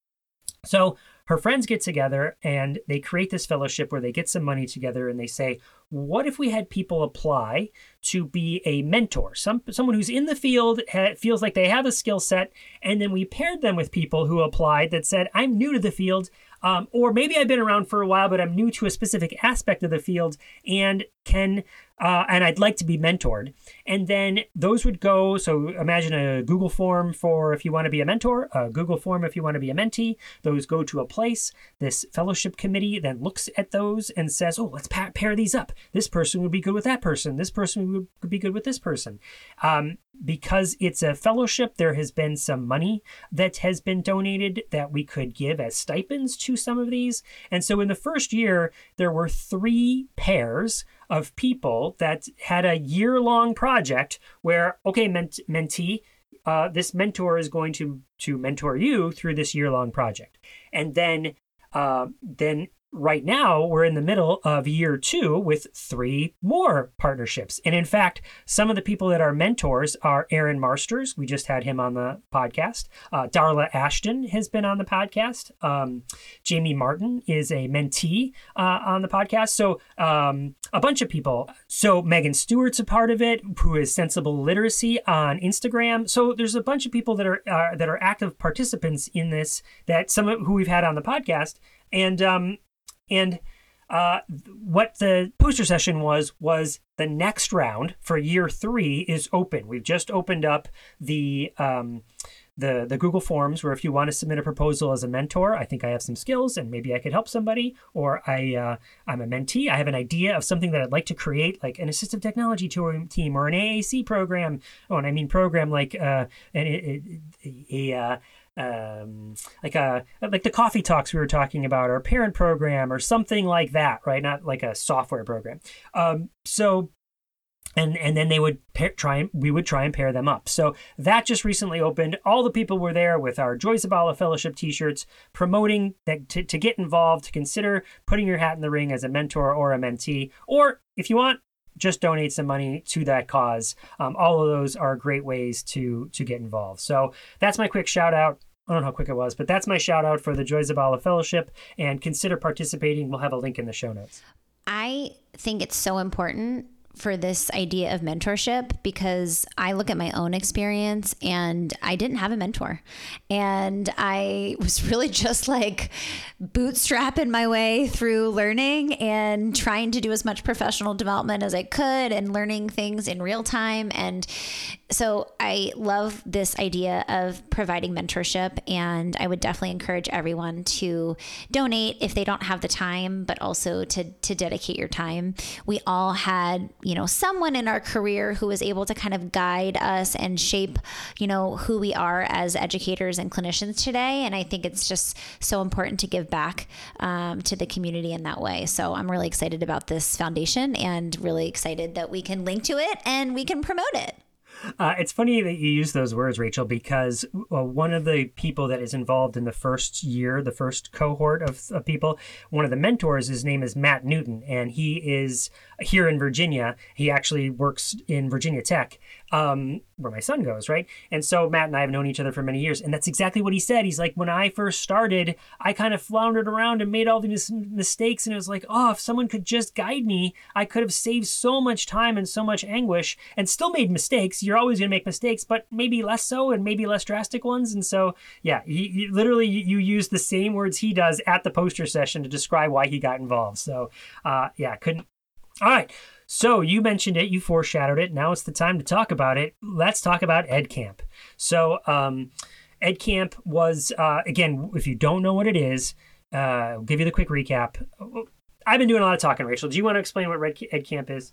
So her friends get together and they create this fellowship where they get some money together and they say, what if we had people apply to be a mentor, some someone who's in the field ha, feels like they have a skill set, and then we paired them with people who applied that said, I'm new to the field, um, or maybe I've been around for a while, but I'm new to a specific aspect of the field and can uh, and I'd like to be mentored. And then those would go. So imagine a Google form for if you want to be a mentor, a Google form if you want to be a mentee. Those go to a place. This fellowship committee then looks at those and says, "Oh, let's pair these up. This person would be good with that person. This person would be good with this person." Um, because it's a fellowship, there has been some money that has been donated that we could give as stipends to some of these. And so in the first year, there were three pairs of people that had a year long project where, okay, ment- mentee, uh, this mentor is going to to mentor you through this year long project, and then uh, then right now we're in the middle of year two with three more partnerships. And in fact, some of the people that are mentors are Aaron Marsters. We just had him on the podcast. Uh, Darla Ashton has been on the podcast. Um, Jamie Martin is a mentee uh, on the podcast. So um, a bunch of people. So Megan Stewart's a part of it, who is Sensible Literacy on Instagram. So there's a bunch of people that are uh, that are active participants in this. That some of who we've had on the podcast. And um, and uh, what the poster session was was the next round for year three is open. We've just opened up the um, the the Google Forms where if you want to submit a proposal as a mentor, I think I have some skills and maybe I could help somebody, or I uh, I'm a mentee. I have an idea of something that I'd like to create, like an assistive technology team or an AAC program. Oh, and I mean program like uh, an, a, a, a uh, um, like a like the coffee talks we were talking about, or parent program, or something like that, right? Not like a software program. Um, so and and then they would pair, try and we would try and pair them up. So that just recently opened. All the people were there with our Joy Zabala Fellowship T-shirts, promoting that to, to get involved, to consider putting your hat in the ring as a mentor or a mentee, or if you want, just donate some money to that cause. Um, all of those are great ways to to get involved. So that's my quick shout out. I don't know how quick it was, but that's my shout out for the Joy Zabala Fellowship. And consider participating. We'll have a link in the show notes. I think it's so important for this idea of mentorship because I look at my own experience and I didn't have a mentor. And I was [LAUGHS] really just like bootstrapping my way through learning and trying to do as much professional development as I could and learning things in real time. And so I love this idea of providing mentorship, and I would definitely encourage everyone to donate if they don't have the time, but also to to dedicate your time. We all had, you know, someone in our career who was able to kind of guide us and shape, you know, who we are as educators and clinicians today. And I think it's just so important to give back um, to the community in that way. So I'm really excited about this foundation and really excited that we can link to it and we can promote it. Uh, it's funny that you use those words, Rachel, because uh, one of the people that is involved in the first year, the first cohort of, of people, one of the mentors, his name is Matt Newton, and he is here in Virginia. He actually works in Virginia Tech, um, where my son goes, right? And so Matt and I have known each other for many years, and that's exactly what he said. He's like, when I first started, I kind of floundered around and made all these mistakes, and it was like, oh, if someone could just guide me, I could have saved so much time and so much anguish, and still made mistakes. You're always going to make mistakes, but maybe less so, and maybe less drastic ones. And so, yeah, he, he, literally, you use the same words he does at the poster session to describe why he got involved. So, uh, yeah, couldn't. All right. So you mentioned it, you foreshadowed it. Now it's the time to talk about it. Let's talk about EdCamp. So um, EdCamp was uh, again, if you don't know what it is, uh, I'll give you the quick recap. I've been doing a lot of talking, Rachel. Do you want to explain what Red EdCamp is?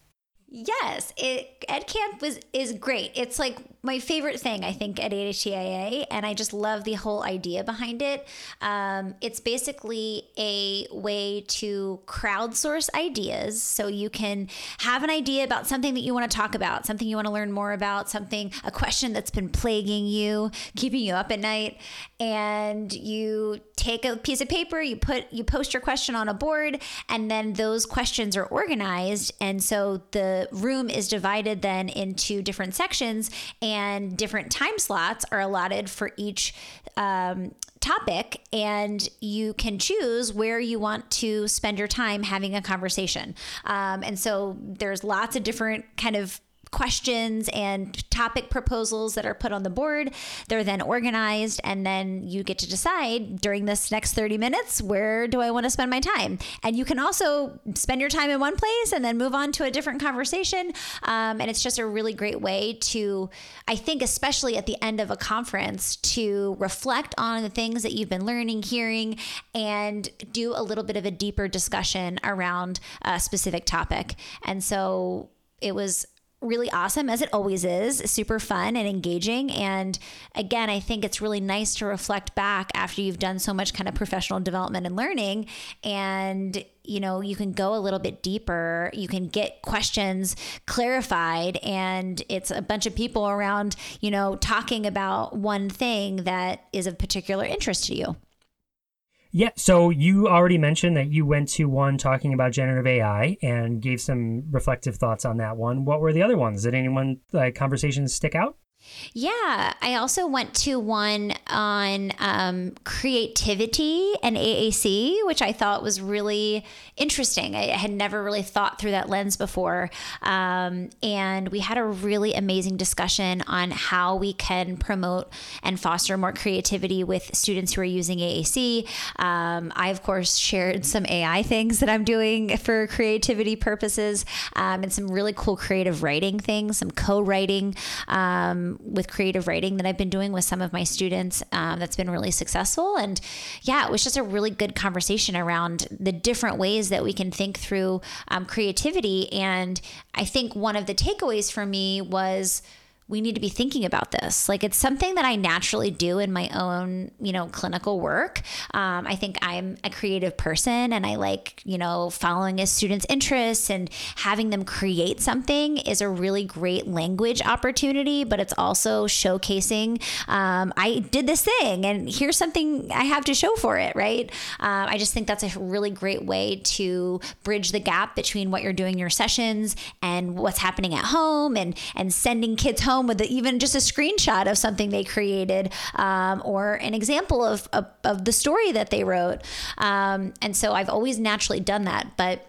Yes, it EdCamp was is great. It's like my favorite thing I think at ATIA, and I just love the whole idea behind it. Um, it's basically a way to crowdsource ideas, so you can have an idea about something that you want to talk about, something you want to learn more about, something a question that's been plaguing you, keeping you up at night, and you take a piece of paper, you put you post your question on a board, and then those questions are organized, and so the room is divided then into different sections, and different time slots are allotted for each um, topic and you can choose where you want to spend your time having a conversation. Um, and so there's lots of different kind of questions and topic proposals that are put on the board. They're then organized, and then you get to decide during this next 30 minutes where do I want to spend my time. And you can also spend your time in one place and then move on to a different conversation. Um, and it's just a really great way to, I think, especially at the end of a conference, to reflect on the things that you've been learning, hearing, and do a little bit of a deeper discussion around a specific topic. And so it was really awesome as it always is super fun and engaging. And again i think it's really nice to reflect back after you've done so much kind of professional development and learning. And you know you can go a little bit deeper. You can get questions clarified. And it's a bunch of people around you know talking about one thing that is of particular interest to you yeah, so you already mentioned that you went to one talking about generative AI and gave some reflective thoughts on that one. What were the other ones? Did anyone like conversations stick out? Yeah, I also went to one on um, creativity and AAC, which I thought was really interesting. I had never really thought through that lens before. Um, and we had a really amazing discussion on how we can promote and foster more creativity with students who are using AAC. Um, I, of course, shared some AI things that I'm doing for creativity purposes um, and some really cool creative writing things, some co writing. With creative writing that I've been doing with some of my students um, that's been really successful. And yeah, it was just a really good conversation around the different ways that we can think through um, creativity. And I think one of the takeaways for me was we need to be thinking about this. Like it's something that I naturally do in my own, you know, clinical work. Um, I think I'm a creative person and I like, you know, following a student's interests and having them create something is a really great language opportunity, but it's also showcasing, um, I did this thing and here's something I have to show for it, right? Um, I just think that's a really great way to bridge the gap between what you're doing in your sessions and what's happening at home and, and sending kids home home with even just a screenshot of something they created um, or an example of, of, of, the story that they wrote. Um, and so I've always naturally done that. But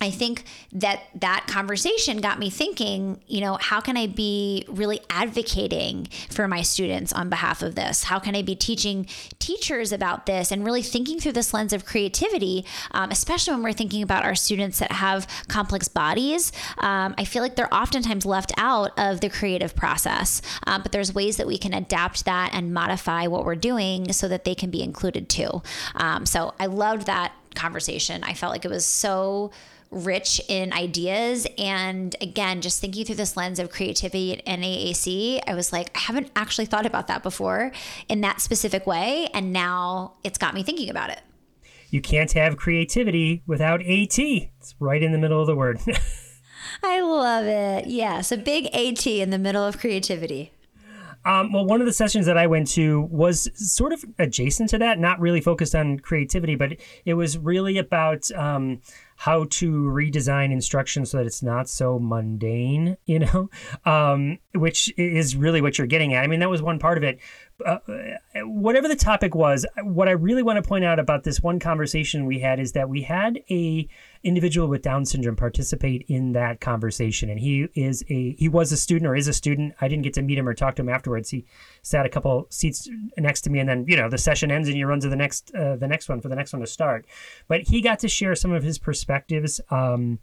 I think that that conversation got me thinking, you know, how can I be really advocating for my students on behalf of this? How can I be teaching teachers about this and really thinking through this lens of creativity, um, especially when we're thinking about our students that have complex bodies? Um, I feel like they're oftentimes left out of the creative process, um, but there's ways that we can adapt that and modify what we're doing so that they can be included too. Um, so I loved that conversation. I felt like it was so rich in ideas. And again, just thinking through this lens of creativity at NAAC, I was like, I haven't actually thought about that before in that specific way. And now it's got me thinking about it. You can't have creativity without AT. It's right in the middle of the word. [LAUGHS] I love it. Yes, a big AT in the middle of creativity. Um, well, one of the sessions that I went to was sort of adjacent to that, not really focused on creativity, but it was really about um, how to redesign instruction so that it's not so mundane, [LAUGHS] you know, um, which is really what you're getting at. I mean, that was one part of it. Uh, whatever the topic was, what I really want to point out about this one conversation we had is that we had a individual with Down syndrome participate in that conversation, and he is a he was a student or is a student. I didn't get to meet him or talk to him afterwards. He sat a couple seats next to me, and then you know the session ends and you run to the next uh, the next one for the next one to start. But he got to share some of his perspectives. Um,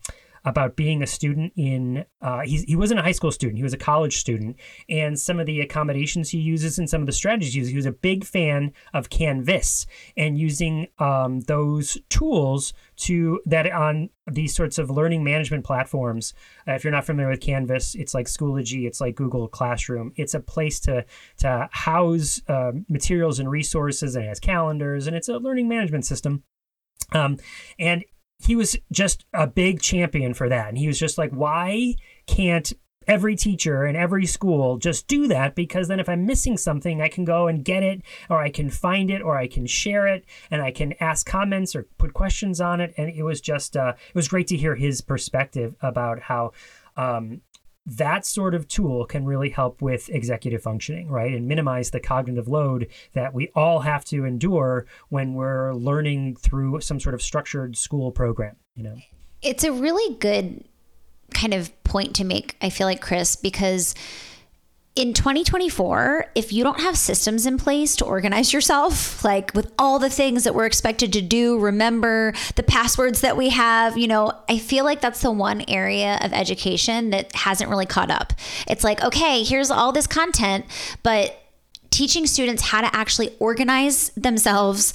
about being a student in uh, he wasn't a high school student he was a college student. And some of the accommodations he uses and some of the strategies he uses he was a big fan of canvas and using um, those tools to that on these sorts of learning management platforms. Uh, if you're not familiar with canvas it's like schoology it's like google classroom. It's a place to to house uh, materials and resources and it has calendars and it's a learning management system. Um, and he was just a big champion for that. And he was just like, why can't every teacher and every school just do that? Because then if I'm missing something, I can go and get it, or I can find it, or I can share it, and I can ask comments or put questions on it. And it was just, uh, it was great to hear his perspective about how um, that sort of tool can really help with executive functioning, right? And minimize the cognitive load that we all have to endure when we're learning through some sort of structured school program, you know. It's a really good kind of point to make, I feel like, Chris, because in 2024, if you don't have systems in place to organize yourself, like with all the things that we're expected to do, remember the passwords that we have, you know, I feel like that's the one area of education that hasn't really caught up. It's like, okay, here's all this content, but teaching students how to actually organize themselves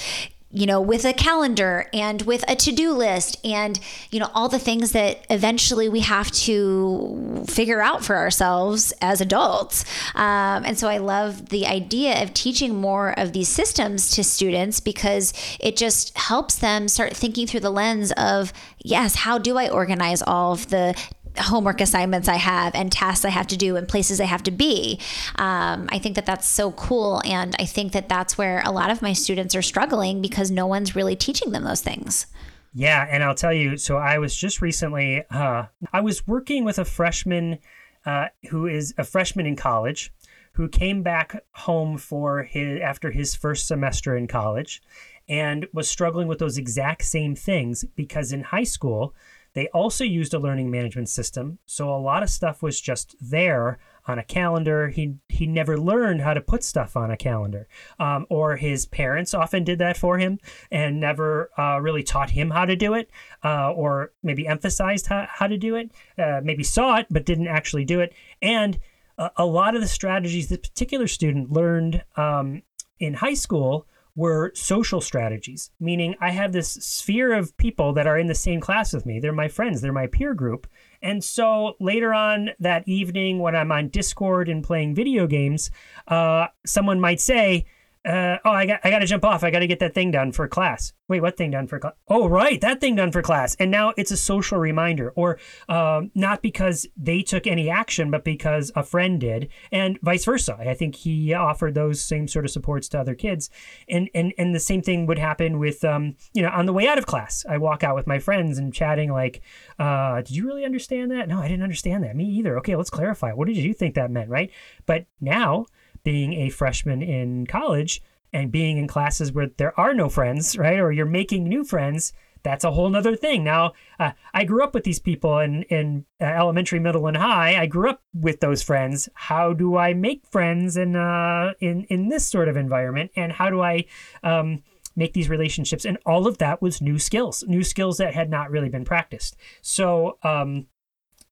you know, with a calendar and with a to do list and, you know, all the things that eventually we have to figure out for ourselves as adults. Um, and so I love the idea of teaching more of these systems to students because it just helps them start thinking through the lens of, yes, how do I organize all of the homework assignments I have and tasks I have to do and places I have to be. Um, I think that that's so cool. And I think that that's where a lot of my students are struggling because no one's really teaching them those things. Yeah. And I'll tell you, so I was just recently, uh, I was working with a freshman uh, who is a freshman in college who came back home for his after his first semester in college and was struggling with those exact same things because in high school they also used a learning management system, so a lot of stuff was just there on a calendar. He he never learned how to put stuff on a calendar, um, or his parents often did that for him and never uh, really taught him how to do it, uh, or maybe emphasized how, how to do it. Uh, maybe saw it but didn't actually do it. And a, a lot of the strategies this particular student learned um, in high school were social strategies, meaning I have this sphere of people that are in the same class with me. They're my friends, they're my peer group. And so later on that evening, when I'm on Discord and playing video games, uh, someone might say, uh, oh, I got I got to jump off. I got to get that thing done for class. Wait, what thing done for class? Oh, right, that thing done for class. And now it's a social reminder, or um, not because they took any action, but because a friend did, and vice versa. I think he offered those same sort of supports to other kids, and and and the same thing would happen with um, you know, on the way out of class, I walk out with my friends and chatting like, uh, did you really understand that? No, I didn't understand that. Me either. Okay, let's clarify. What did you think that meant? Right? But now being a freshman in college and being in classes where there are no friends, right? Or you're making new friends, that's a whole nother thing. Now, uh, I grew up with these people in, in uh, elementary, middle, and high. I grew up with those friends. How do I make friends in, uh, in, in this sort of environment? And how do I um, make these relationships? And all of that was new skills, new skills that had not really been practiced. So, um,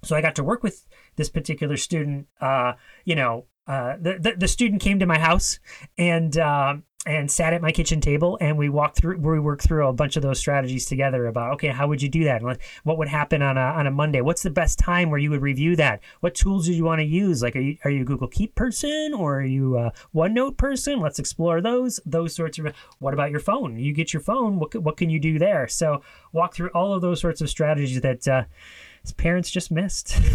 so I got to work with this particular student, uh, you know, uh, the, the, student came to my house and uh, and sat at my kitchen table and we walked through we worked through a bunch of those strategies together about okay how would you do that? What would happen on a on a Monday? What's the best time where you would review that? What tools do you want to use? Like are you are you a Google Keep person or are you a OneNote person? Let's explore those those sorts of what about your phone? You get your phone. What what can you do there? So walk through all of those sorts of strategies that uh, parents just missed [LAUGHS]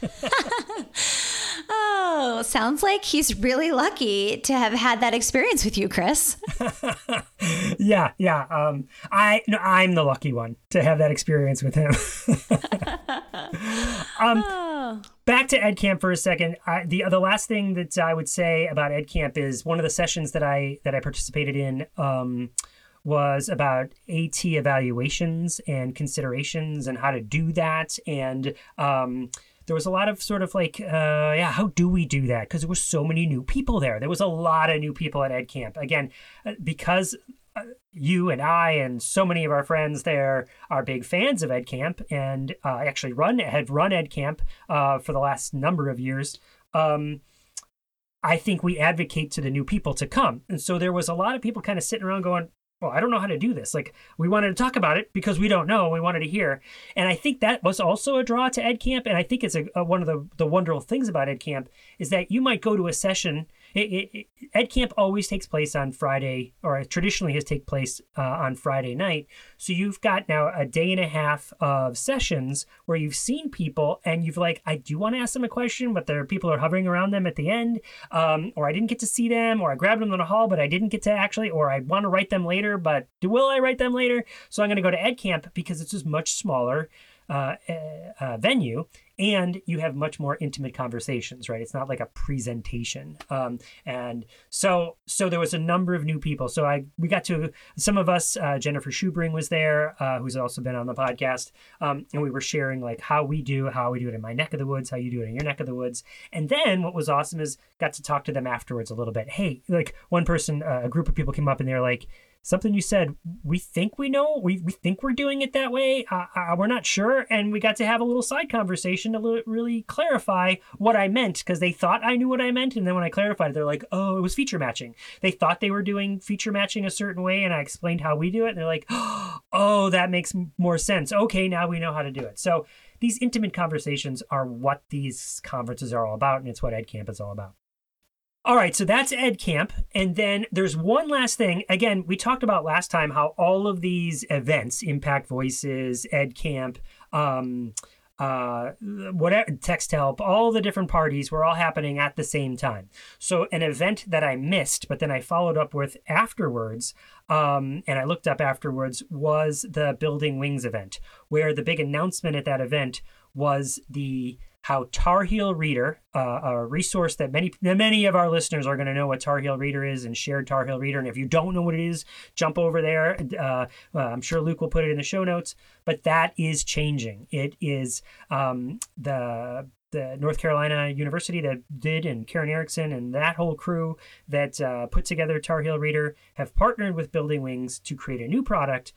[LAUGHS] Oh, sounds like he's really lucky to have had that experience with you, Chris. [LAUGHS] yeah, yeah. Um, I no, I'm the lucky one to have that experience with him. [LAUGHS] um, oh. Back to Ed Camp for a second. I, the the last thing that I would say about Ed Camp is one of the sessions that I that I participated in. Um, was about AT evaluations and considerations and how to do that and um, there was a lot of sort of like, uh, yeah, how do we do that? Because there were so many new people there. There was a lot of new people at Ed Camp. Again, uh, because uh, you and I and so many of our friends there are big fans of Ed Camp and uh, actually run had run Ed Camp uh, for the last number of years. Um, I think we advocate to the new people to come. And so there was a lot of people kind of sitting around going, well, I don't know how to do this. Like, we wanted to talk about it because we don't know. We wanted to hear. And I think that was also a draw to Ed Camp. And I think it's a, a one of the, the wonderful things about Ed Camp is that you might go to a session it, it, Ed Camp always takes place on Friday, or traditionally has take place uh, on Friday night. So you've got now a day and a half of sessions where you've seen people and you've like, I do want to ask them a question, but there are people are hovering around them at the end, um, or I didn't get to see them, or I grabbed them in the hall, but I didn't get to actually, or I want to write them later, but will I write them later? So I'm going to go to Ed Camp because it's just much smaller uh, uh, venue and you have much more intimate conversations right? It's not like a presentation. Um, and so so there was a number of new people. So i we got to some of us uh, jennifer schubring was there uh, who's also been on the podcast. Um, and we were sharing like how we do how we do it in my neck of the woods how you do it in your neck of the woods. And then what was awesome is got to talk to them afterwards a little bit. Hey like one person uh, a group of people came up and they're like something you said we think we know we, we think we're doing it that way uh, uh, we're not sure and we got to have a little side conversation to really clarify what i meant because they thought i knew what i meant and then when i clarified it they're like oh it was feature matching. They thought they were doing feature matching a certain way and i explained how we do it and they're like [GASPS] oh that makes more sense. Okay now we know how to do it. So these intimate conversations are what these conferences are all about and it's what edcamp is all about all right, so that's Ed Camp. And then there's one last thing. Again, we talked about last time how all of these events, Impact Voices, Ed Camp, um, uh, whatever Texthelp, all the different parties were all happening at the same time. So an event that I missed, but then I followed up with afterwards, um, and I looked up afterwards, was the Building Wings event, where the big announcement at that event was the how Tar Heel Reader, uh, a resource that many many of our listeners are going to know what Tar Heel Reader is and shared Tar Heel Reader. And if you don't know what it is, jump over there. Uh, uh, I'm sure Luke will put it in the show notes. But that is changing. It is um, the the North Carolina University that did, and Karen Erickson and that whole crew that uh, put together Tar Heel Reader have partnered with Building Wings to create a new product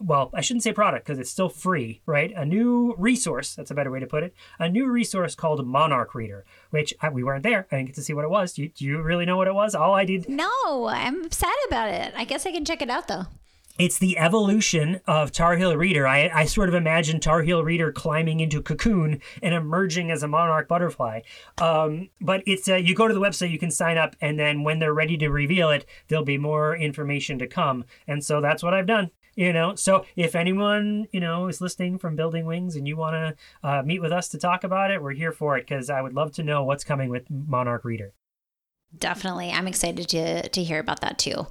well, I shouldn't say product because it's still free, right? A new resource, that's a better way to put it, a new resource called Monarch Reader, which I, we weren't there. I didn't get to see what it was. Do you, do you really know what it was? All I did. No, I'm sad about it. I guess I can check it out though it's the evolution of Tar Heel Reader. I, I sort of imagine Tar Heel Reader climbing into cocoon and emerging as a monarch butterfly. Um, but it's uh, you go to the website, you can sign up, and then when they're ready to reveal it, there'll be more information to come. And so that's what I've done you know so if anyone you know is listening from building wings and you want to uh, meet with us to talk about it we're here for it because i would love to know what's coming with monarch reader. Definitely. I'm excited to to hear about that too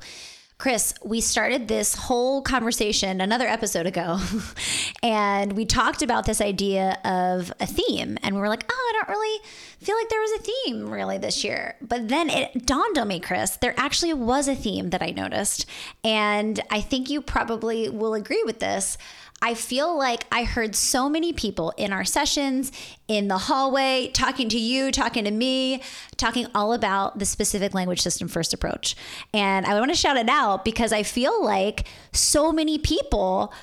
Chris, we started this whole conversation another episode ago, [LAUGHS] and we talked about this idea of a theme. And we were like, oh, I don't really feel like there was a theme really this year. But then it dawned on me, Chris, there actually was a theme that I noticed. And I think you probably will agree with this. I feel like I heard so many people in our sessions, in the hallway, talking to you, talking to me, talking all about the specific language system first approach. And I want to shout it out because I feel like so many people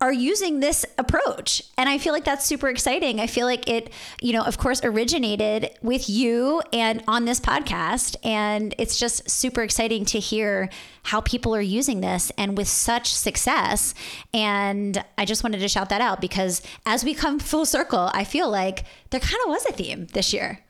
are using this approach. And I feel like that's super exciting. I feel like it, you know, of course, originated with you and on this podcast. And it's just super exciting to hear how people are using this and with such success. And I just wanted to shout that out because as we come full circle, I feel like there kind of was a theme this year.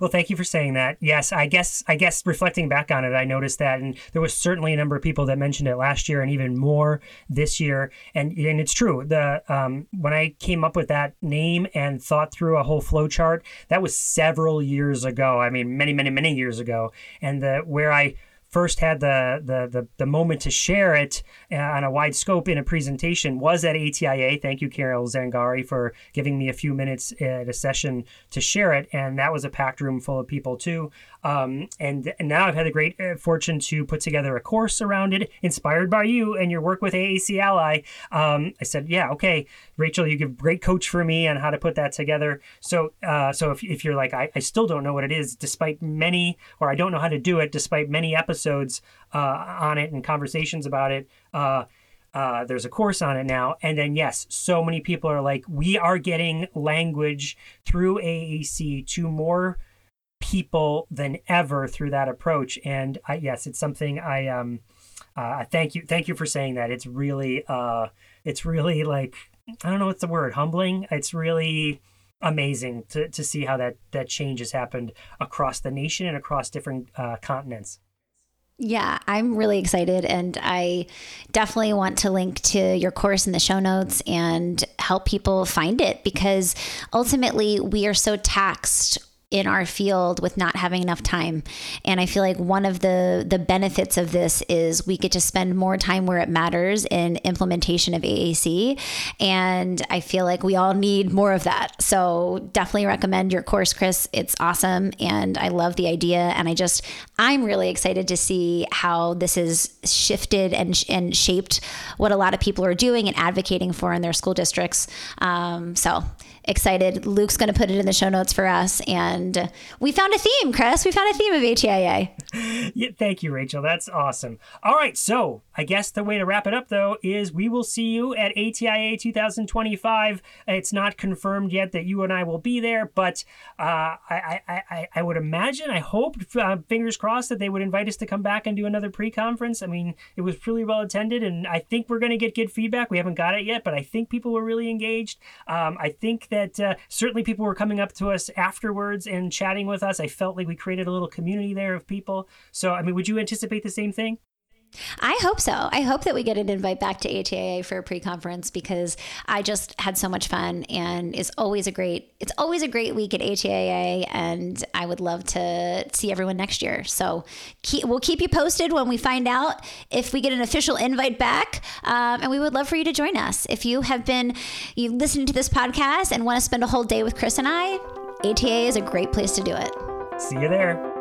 Well, thank you for saying that. Yes, I guess I guess reflecting back on it, I noticed that, and there was certainly a number of people that mentioned it last year, and even more this year. And and it's true. The um, when I came up with that name and thought through a whole flow chart, that was several years ago. I mean, many, many, many years ago. And the where I first had the, the the the, moment to share it uh, on a wide scope in a presentation was at ATIA. Thank you, Carol Zangari, for giving me a few minutes at a session to share it. And that was a packed room full of people too. Um, and, and, now I've had the great uh, fortune to put together a course around it, inspired by you and your work with AAC Ally. Um, I said, yeah, okay, Rachel, you give great coach for me on how to put that together. So, uh, so if, if you're like, I, I still don't know what it is, despite many, or I don't know how to do it, despite many episodes uh, on it and conversations about it. Uh, uh, there's a course on it now. And then, yes, so many people are like, we are getting language through AAC to more people than ever through that approach. And I, yes, it's something I um, uh, thank you, thank you for saying that. It's really, uh, it's really like I don't know what's the word, humbling. It's really amazing to, to see how that that change has happened across the nation and across different uh, continents. Yeah, I'm really excited. And I definitely want to link to your course in the show notes and help people find it because ultimately we are so taxed in our field with not having enough time. And I feel like one of the the benefits of this is we get to spend more time where it matters in implementation of AAC. And I feel like we all need more of that. So definitely recommend your course, Chris. It's awesome and I love the idea and I just I'm really excited to see how this has shifted and and shaped what a lot of people are doing and advocating for in their school districts. Um, so excited. Luke's going to put it in the show notes for us. And we found a theme, Chris. We found a theme of ATIA. [LAUGHS] Yeah, thank you, Rachel. That's awesome. All right. So I guess the way to wrap it up, though, is we will see you at ATIA 2025. It's not confirmed yet that you and I will be there, but uh, I, I, I, would imagine, I hope, uh, fingers crossed, that they would invite us to come back and do another pre conference. I mean, it was really well attended, and I think we're going to get good feedback. We haven't got it yet, but I think people were really engaged. Um, I think that that uh, certainly people were coming up to us afterwards and chatting with us. I felt like we created a little community there of people. So, I mean, would you anticipate the same thing? I hope so. I hope that we get an invite back to ATIA for a pre-conference because I just had so much fun and it's always a great it's always a great week at ATIA and I would love to see everyone next year. So keep, we'll keep you posted when we find out if we get an official invite back um, and we would love for you to join us. If you have been you listening to this podcast and want to spend a whole day with Chris and I, ATIA is a great place to do it. See you there.